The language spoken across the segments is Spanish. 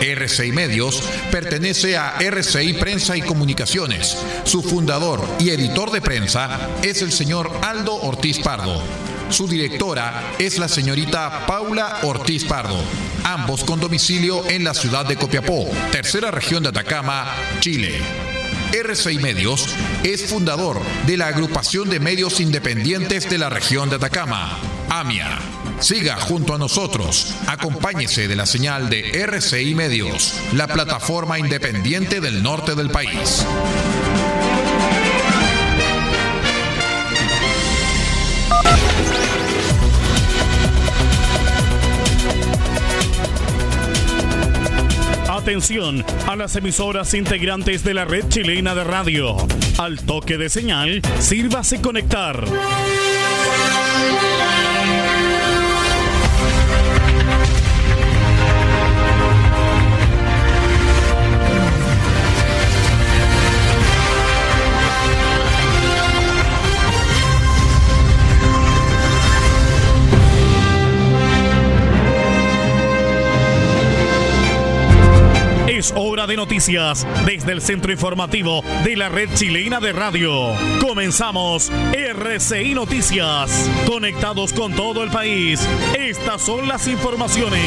RCI Medios pertenece a RCI Prensa y Comunicaciones. Su fundador y editor de prensa es el señor Aldo Ortiz Pardo. Su directora es la señorita Paula Ortiz Pardo, ambos con domicilio en la ciudad de Copiapó, tercera región de Atacama, Chile. RCI Medios es fundador de la agrupación de medios independientes de la región de Atacama, AMIA. Siga junto a nosotros, acompáñese de la señal de RCI Medios, la plataforma independiente del norte del país. Atención a las emisoras integrantes de la red chilena de radio. Al toque de señal, sírvase conectar. Es hora de noticias desde el centro informativo de la red chilena de radio. Comenzamos RCI Noticias. Conectados con todo el país. Estas son las informaciones.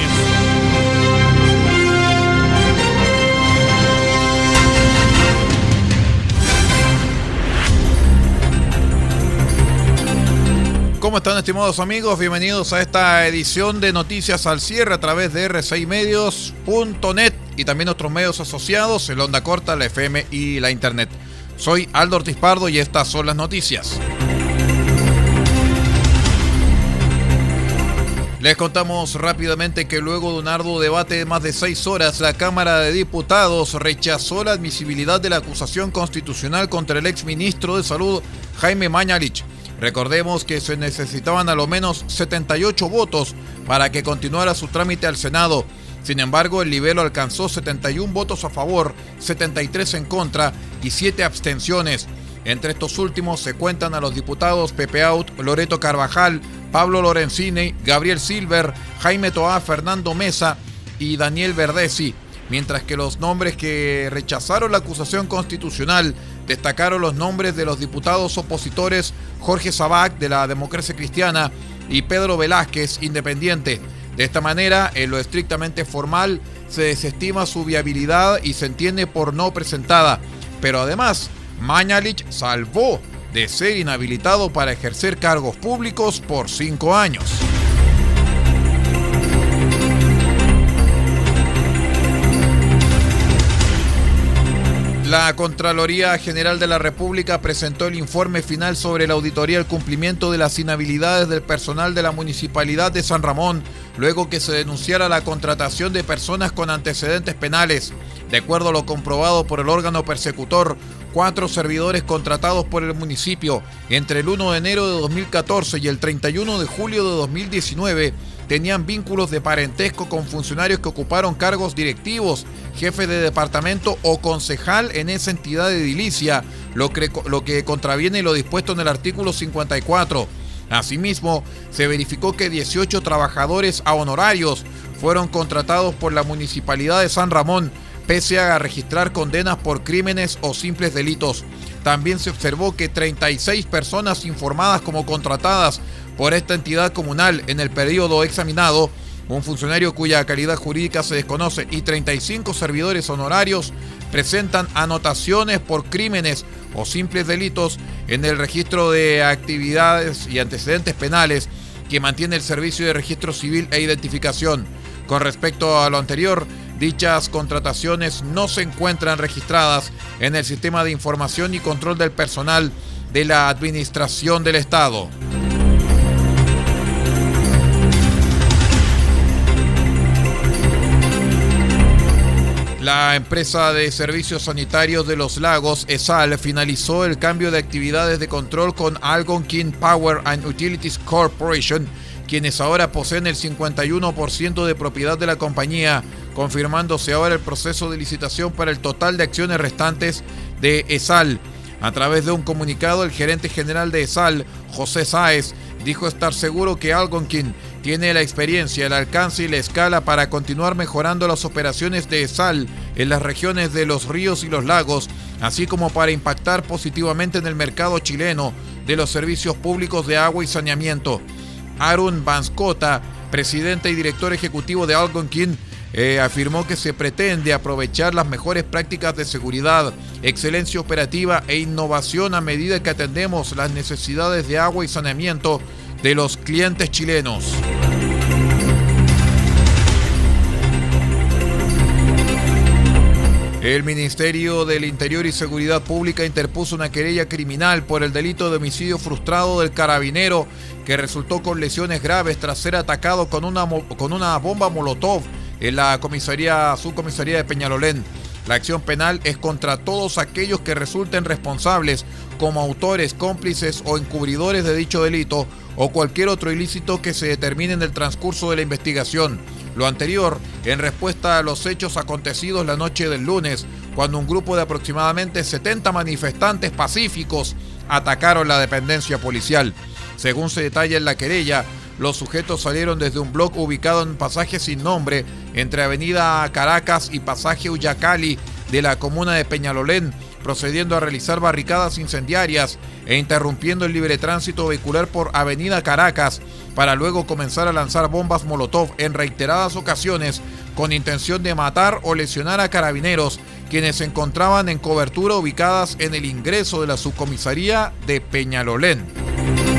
¿Cómo están estimados amigos? Bienvenidos a esta edición de Noticias al Cierre a través de r6medios.net y también otros medios asociados, el Onda Corta, la FM y la Internet. Soy Aldo Ortiz Pardo y estas son las noticias. Les contamos rápidamente que luego de un arduo debate de más de seis horas, la Cámara de Diputados rechazó la admisibilidad de la acusación constitucional contra el exministro de Salud, Jaime Mañalich. Recordemos que se necesitaban a lo menos 78 votos para que continuara su trámite al Senado. Sin embargo, el libelo alcanzó 71 votos a favor, 73 en contra y 7 abstenciones. Entre estos últimos se cuentan a los diputados Pepe Out, Loreto Carvajal, Pablo Lorenzini, Gabriel Silver, Jaime Toá, Fernando Mesa y Daniel Verdesi mientras que los nombres que rechazaron la acusación constitucional destacaron los nombres de los diputados opositores Jorge Sabac de la Democracia Cristiana y Pedro Velázquez, independiente. De esta manera, en lo estrictamente formal, se desestima su viabilidad y se entiende por no presentada. Pero además, Mañalich salvó de ser inhabilitado para ejercer cargos públicos por cinco años. La Contraloría General de la República presentó el informe final sobre la auditoría del cumplimiento de las inhabilidades del personal de la Municipalidad de San Ramón, luego que se denunciara la contratación de personas con antecedentes penales. De acuerdo a lo comprobado por el órgano persecutor, cuatro servidores contratados por el municipio entre el 1 de enero de 2014 y el 31 de julio de 2019 tenían vínculos de parentesco con funcionarios que ocuparon cargos directivos, jefe de departamento o concejal en esa entidad de edilicia, lo que, lo que contraviene lo dispuesto en el artículo 54. Asimismo, se verificó que 18 trabajadores a honorarios fueron contratados por la Municipalidad de San Ramón, pese a registrar condenas por crímenes o simples delitos. También se observó que 36 personas informadas como contratadas por esta entidad comunal en el periodo examinado, un funcionario cuya calidad jurídica se desconoce y 35 servidores honorarios presentan anotaciones por crímenes o simples delitos en el registro de actividades y antecedentes penales que mantiene el Servicio de Registro Civil e Identificación. Con respecto a lo anterior, dichas contrataciones no se encuentran registradas en el Sistema de Información y Control del Personal de la Administración del Estado. La empresa de servicios sanitarios de los lagos, ESAL, finalizó el cambio de actividades de control con Algonquin Power and Utilities Corporation, quienes ahora poseen el 51% de propiedad de la compañía, confirmándose ahora el proceso de licitación para el total de acciones restantes de ESAL. A través de un comunicado, el gerente general de ESAL, José Sáez, dijo estar seguro que Algonquin tiene la experiencia, el alcance y la escala para continuar mejorando las operaciones de sal en las regiones de los ríos y los lagos, así como para impactar positivamente en el mercado chileno de los servicios públicos de agua y saneamiento. Arun Banscota, presidente y director ejecutivo de Algonquin, eh, afirmó que se pretende aprovechar las mejores prácticas de seguridad, excelencia operativa e innovación a medida que atendemos las necesidades de agua y saneamiento de los clientes chilenos. El Ministerio del Interior y Seguridad Pública interpuso una querella criminal por el delito de homicidio frustrado del carabinero que resultó con lesiones graves tras ser atacado con una, con una bomba Molotov en la comisaría, subcomisaría de Peñalolén. La acción penal es contra todos aquellos que resulten responsables como autores, cómplices o encubridores de dicho delito o cualquier otro ilícito que se determine en el transcurso de la investigación. Lo anterior en respuesta a los hechos acontecidos la noche del lunes, cuando un grupo de aproximadamente 70 manifestantes pacíficos atacaron la dependencia policial. Según se detalla en la querella, los sujetos salieron desde un bloque ubicado en pasaje sin nombre entre Avenida Caracas y Pasaje Uyacali de la comuna de Peñalolén procediendo a realizar barricadas incendiarias e interrumpiendo el libre tránsito vehicular por Avenida Caracas para luego comenzar a lanzar bombas Molotov en reiteradas ocasiones con intención de matar o lesionar a carabineros quienes se encontraban en cobertura ubicadas en el ingreso de la subcomisaría de Peñalolén.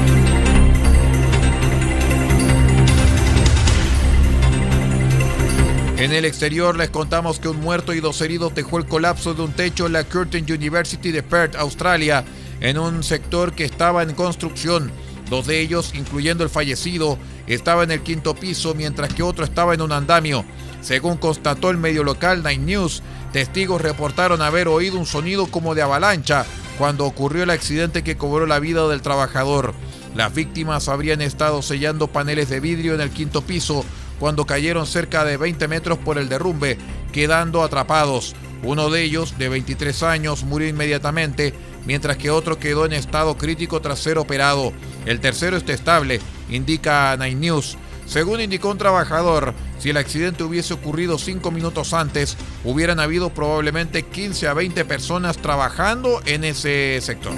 En el exterior les contamos que un muerto y dos heridos dejó el colapso de un techo en la Curtin University de Perth, Australia, en un sector que estaba en construcción. Dos de ellos, incluyendo el fallecido, estaban en el quinto piso, mientras que otro estaba en un andamio. Según constató el medio local Nine News, testigos reportaron haber oído un sonido como de avalancha cuando ocurrió el accidente que cobró la vida del trabajador. Las víctimas habrían estado sellando paneles de vidrio en el quinto piso cuando cayeron cerca de 20 metros por el derrumbe, quedando atrapados. Uno de ellos, de 23 años, murió inmediatamente, mientras que otro quedó en estado crítico tras ser operado. El tercero está estable, indica Nine News. Según indicó un trabajador, si el accidente hubiese ocurrido cinco minutos antes, hubieran habido probablemente 15 a 20 personas trabajando en ese sector.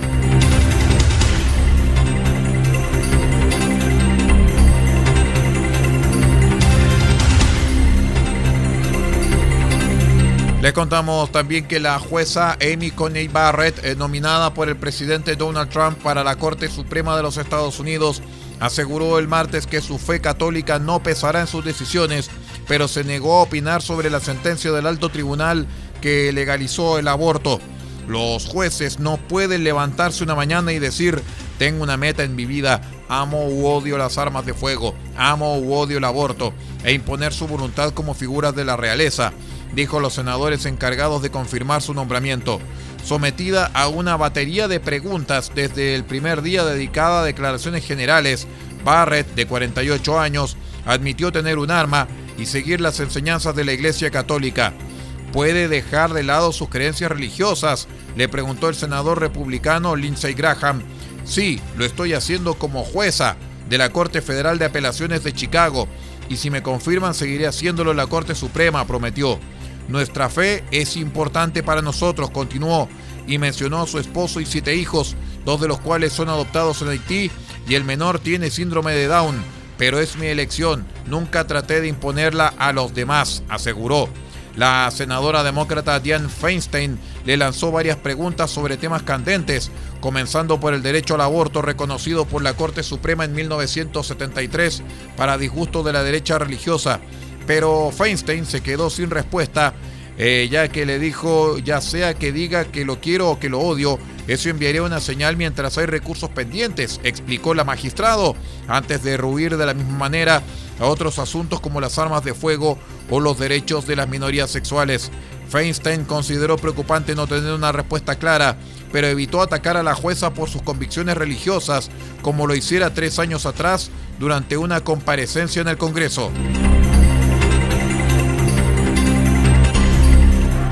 Le contamos también que la jueza Amy Coney Barrett, eh, nominada por el presidente Donald Trump para la Corte Suprema de los Estados Unidos, aseguró el martes que su fe católica no pesará en sus decisiones, pero se negó a opinar sobre la sentencia del alto tribunal que legalizó el aborto. Los jueces no pueden levantarse una mañana y decir, tengo una meta en mi vida, amo u odio las armas de fuego, amo u odio el aborto, e imponer su voluntad como figuras de la realeza dijo los senadores encargados de confirmar su nombramiento, sometida a una batería de preguntas desde el primer día dedicada a declaraciones generales. Barrett, de 48 años, admitió tener un arma y seguir las enseñanzas de la Iglesia Católica. ¿Puede dejar de lado sus creencias religiosas? Le preguntó el senador republicano Lindsey Graham. Sí, lo estoy haciendo como jueza de la Corte Federal de Apelaciones de Chicago y si me confirman seguiré haciéndolo en la Corte Suprema, prometió. Nuestra fe es importante para nosotros, continuó, y mencionó a su esposo y siete hijos, dos de los cuales son adoptados en Haití y el menor tiene síndrome de Down. Pero es mi elección, nunca traté de imponerla a los demás, aseguró. La senadora demócrata Diane Feinstein le lanzó varias preguntas sobre temas candentes, comenzando por el derecho al aborto reconocido por la Corte Suprema en 1973 para disgusto de la derecha religiosa pero Feinstein se quedó sin respuesta, eh, ya que le dijo, ya sea que diga que lo quiero o que lo odio, Eso enviaría una señal mientras hay recursos pendientes, explicó la magistrado, antes de ruir de la misma manera a otros asuntos como las armas de fuego o los derechos de las minorías sexuales. Feinstein consideró preocupante no tener una respuesta clara, pero evitó atacar a la jueza por sus convicciones religiosas, como lo hiciera tres años atrás durante una comparecencia en el Congreso.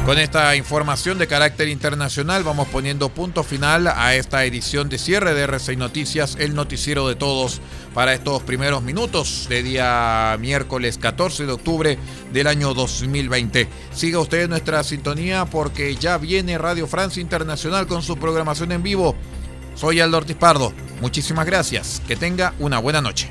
Con esta información de carácter internacional vamos poniendo punto final a esta edición de cierre de R6 Noticias, el noticiero de todos para estos primeros minutos de día miércoles 14 de octubre del año 2020. Siga usted nuestra sintonía porque ya viene Radio Francia Internacional con su programación en vivo. Soy Aldo Ortiz Pardo. Muchísimas gracias. Que tenga una buena noche.